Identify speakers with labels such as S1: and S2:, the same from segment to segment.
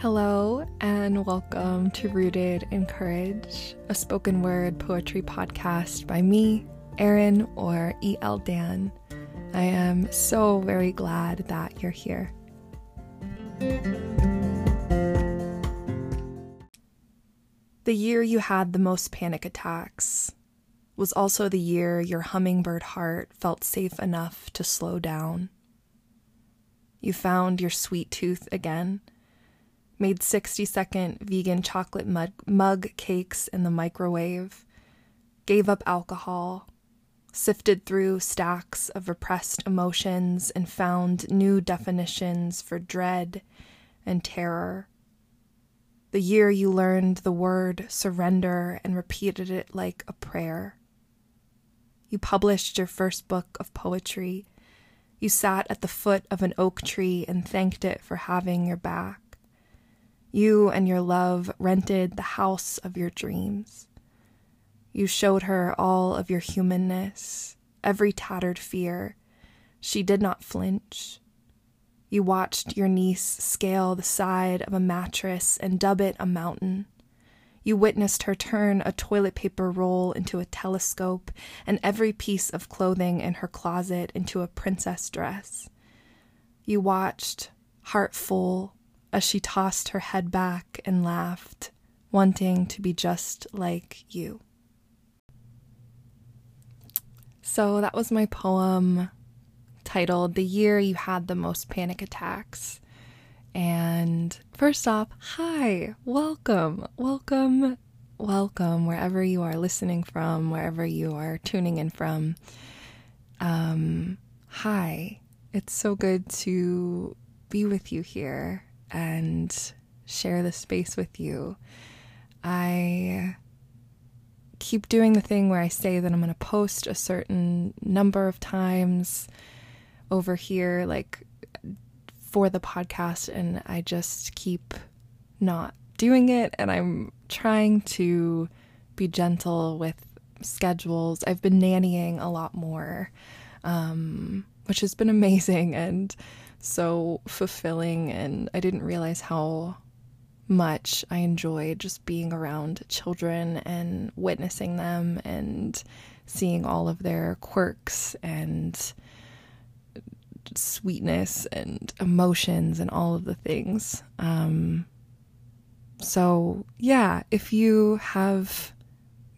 S1: Hello, and welcome to Rooted in Courage, a spoken word poetry podcast by me, Erin, or E.L. Dan. I am so very glad that you're here. The year you had the most panic attacks was also the year your hummingbird heart felt safe enough to slow down. You found your sweet tooth again, made 60 second vegan chocolate mug, mug cakes in the microwave, gave up alcohol, sifted through stacks of repressed emotions, and found new definitions for dread and terror. The year you learned the word surrender and repeated it like a prayer. You published your first book of poetry. You sat at the foot of an oak tree and thanked it for having your back. You and your love rented the house of your dreams. You showed her all of your humanness, every tattered fear. She did not flinch. You watched your niece scale the side of a mattress and dub it a mountain. You witnessed her turn a toilet paper roll into a telescope and every piece of clothing in her closet into a princess dress. You watched, heart full, as she tossed her head back and laughed, wanting to be just like you. So that was my poem titled The Year You Had the Most Panic Attacks. And first off, hi, welcome, welcome, welcome, wherever you are listening from, wherever you are tuning in from. Um, hi, it's so good to be with you here and share the space with you. I keep doing the thing where I say that I'm going to post a certain number of times over here, like for the podcast and I just keep not doing it and I'm trying to be gentle with schedules. I've been nannying a lot more, um, which has been amazing and so fulfilling. And I didn't realize how much I enjoyed just being around children and witnessing them and seeing all of their quirks and sweetness and emotions and all of the things. Um, so, yeah, if you have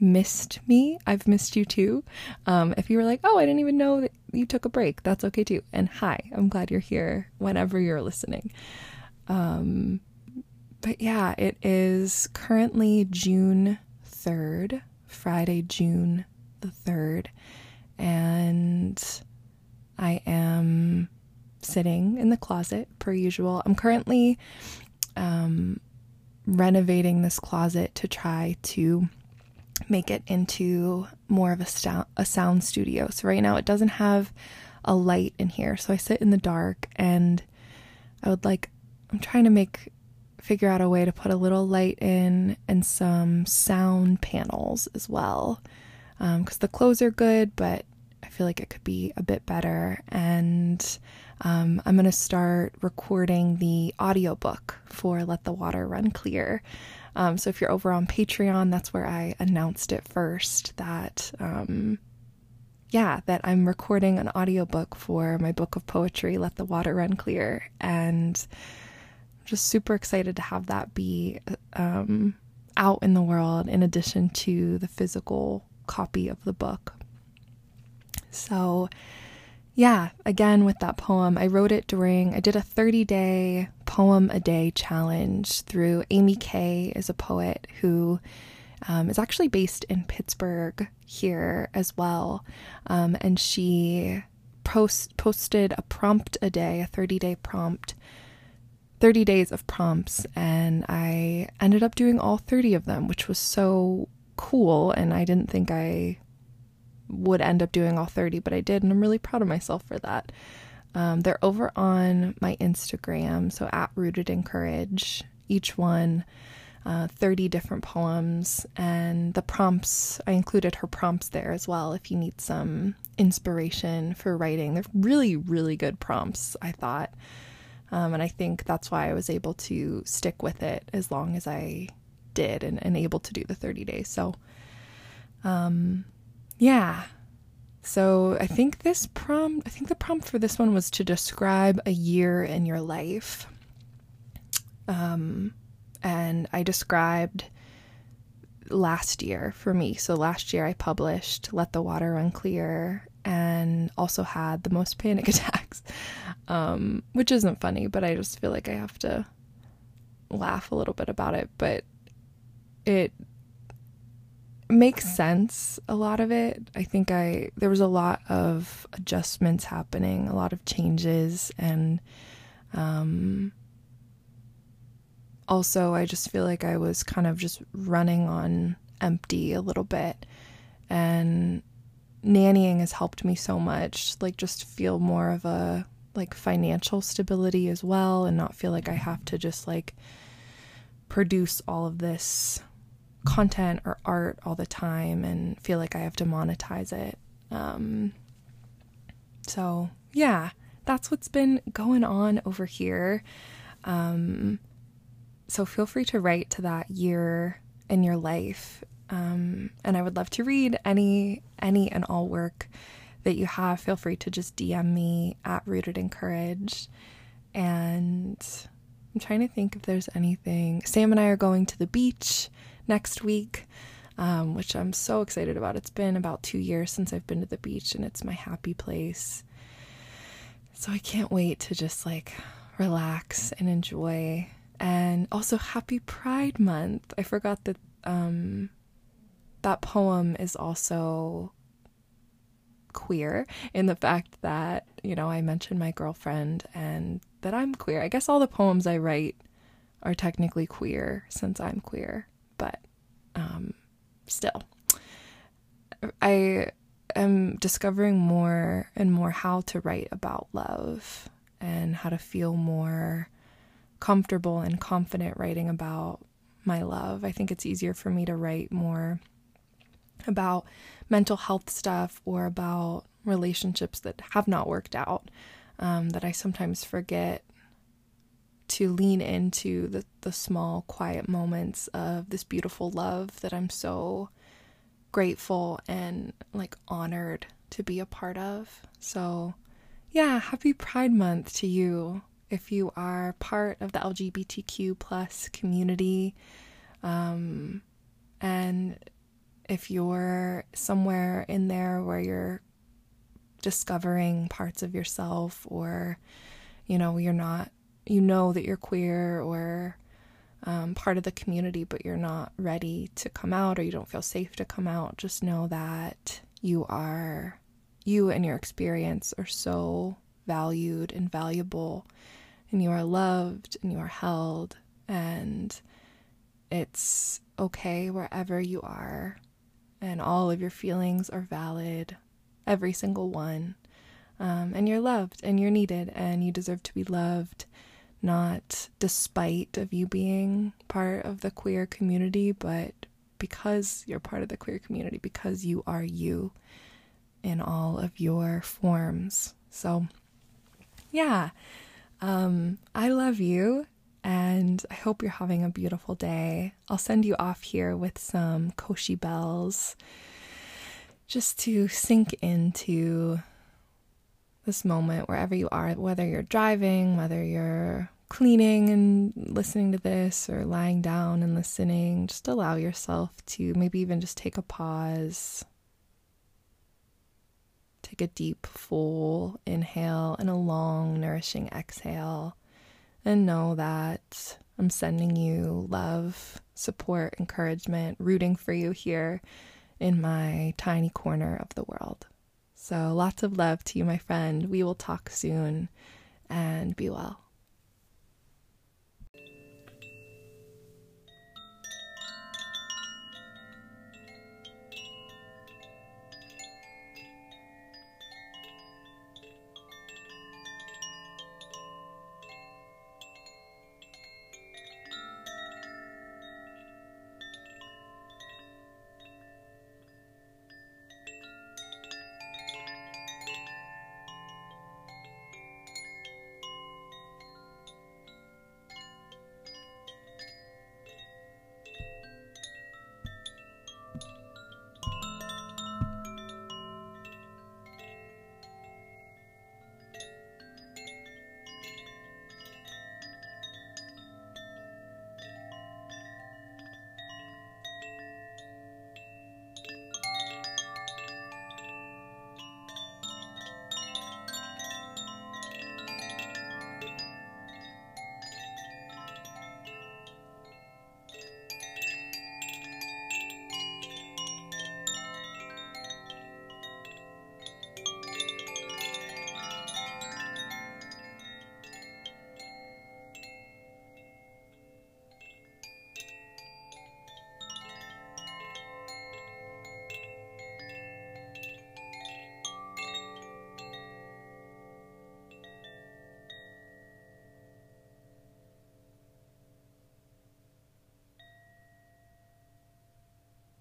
S1: missed me, I've missed you too. Um, if you were like, oh, I didn't even know that you took a break, that's okay too. And hi, I'm glad you're here whenever you're listening. Um, but yeah, it is currently June 3rd, Friday, June the 3rd. And I am sitting in the closet per usual. I'm currently um, renovating this closet to try to make it into more of a, st- a sound studio. So right now it doesn't have a light in here. So I sit in the dark and I would like I'm trying to make figure out a way to put a little light in and some sound panels as well. Because um, the clothes are good, but I feel like it could be a bit better. And um, I'm going to start recording the audiobook for Let the Water Run Clear. Um, so if you're over on Patreon, that's where I announced it first that, um, yeah, that I'm recording an audiobook for my book of poetry, Let the Water Run Clear. And I'm just super excited to have that be um, out in the world in addition to the physical copy of the book. So, yeah, again with that poem, I wrote it during, I did a 30 day poem a day challenge through Amy Kay, is a poet who um, is actually based in Pittsburgh here as well. Um, and she post, posted a prompt a day, a 30 day prompt, 30 days of prompts. And I ended up doing all 30 of them, which was so cool. And I didn't think I would end up doing all 30, but I did, and I'm really proud of myself for that. Um, they're over on my Instagram, so at Rooted in Courage. Each one, uh, 30 different poems, and the prompts, I included her prompts there as well if you need some inspiration for writing. They're really, really good prompts, I thought. Um, and I think that's why I was able to stick with it as long as I did and, and able to do the 30 days. So, um, yeah. So I think this prompt, I think the prompt for this one was to describe a year in your life. Um, and I described last year for me. So last year I published Let the Water Run Clear and also had the most panic attacks, um, which isn't funny, but I just feel like I have to laugh a little bit about it. But it makes sense, a lot of it. I think I, there was a lot of adjustments happening, a lot of changes, and, um, also, I just feel like I was kind of just running on empty a little bit. And nannying has helped me so much, like, just feel more of a like financial stability as well and not feel like I have to just like produce all of this content or art all the time and feel like I have to monetize it. Um, so, yeah, that's what's been going on over here. Um, so feel free to write to that year in your life. Um, and I would love to read any any and all work that you have. Feel free to just DM me at Rooted in Courage. And I'm trying to think if there's anything. Sam and I are going to the beach next week, um, which I'm so excited about. It's been about two years since I've been to the beach, and it's my happy place. So I can't wait to just like relax and enjoy and also happy Pride Month. I forgot that um, that poem is also queer in the fact that, you know, I mentioned my girlfriend and that I'm queer. I guess all the poems I write are technically queer since I'm queer, but um, still. I am discovering more and more how to write about love and how to feel more comfortable and confident writing about my love. I think it's easier for me to write more about mental health stuff or about relationships that have not worked out um, that I sometimes forget to lean into the, the small, quiet moments of this beautiful love that I'm so grateful and like honored to be a part of. So, yeah, happy Pride Month to you if you are part of the LGBTQ plus community, um, and if you're somewhere in there where you're discovering parts of yourself, or you know you're not, you know that you're queer or um, part of the community, but you're not ready to come out or you don't feel safe to come out, just know that you are, you and your experience are so valued and valuable and you are loved and you are held and it's okay wherever you are and all of your feelings are valid every single one. Um, and you're loved and you're needed and you deserve to be loved not despite of you being part of the queer community but because you're part of the queer community because you are you in all of your forms so yeah um, I love you and I hope you're having a beautiful day. I'll send you off here with some Koshi bells just to sink into this moment wherever you are, whether you're driving, whether you're cleaning and listening to this or lying down and listening. Just allow yourself to maybe even just take a pause Take a deep, full inhale and a long, nourishing exhale. And know that I'm sending you love, support, encouragement, rooting for you here in my tiny corner of the world. So, lots of love to you, my friend. We will talk soon and be well.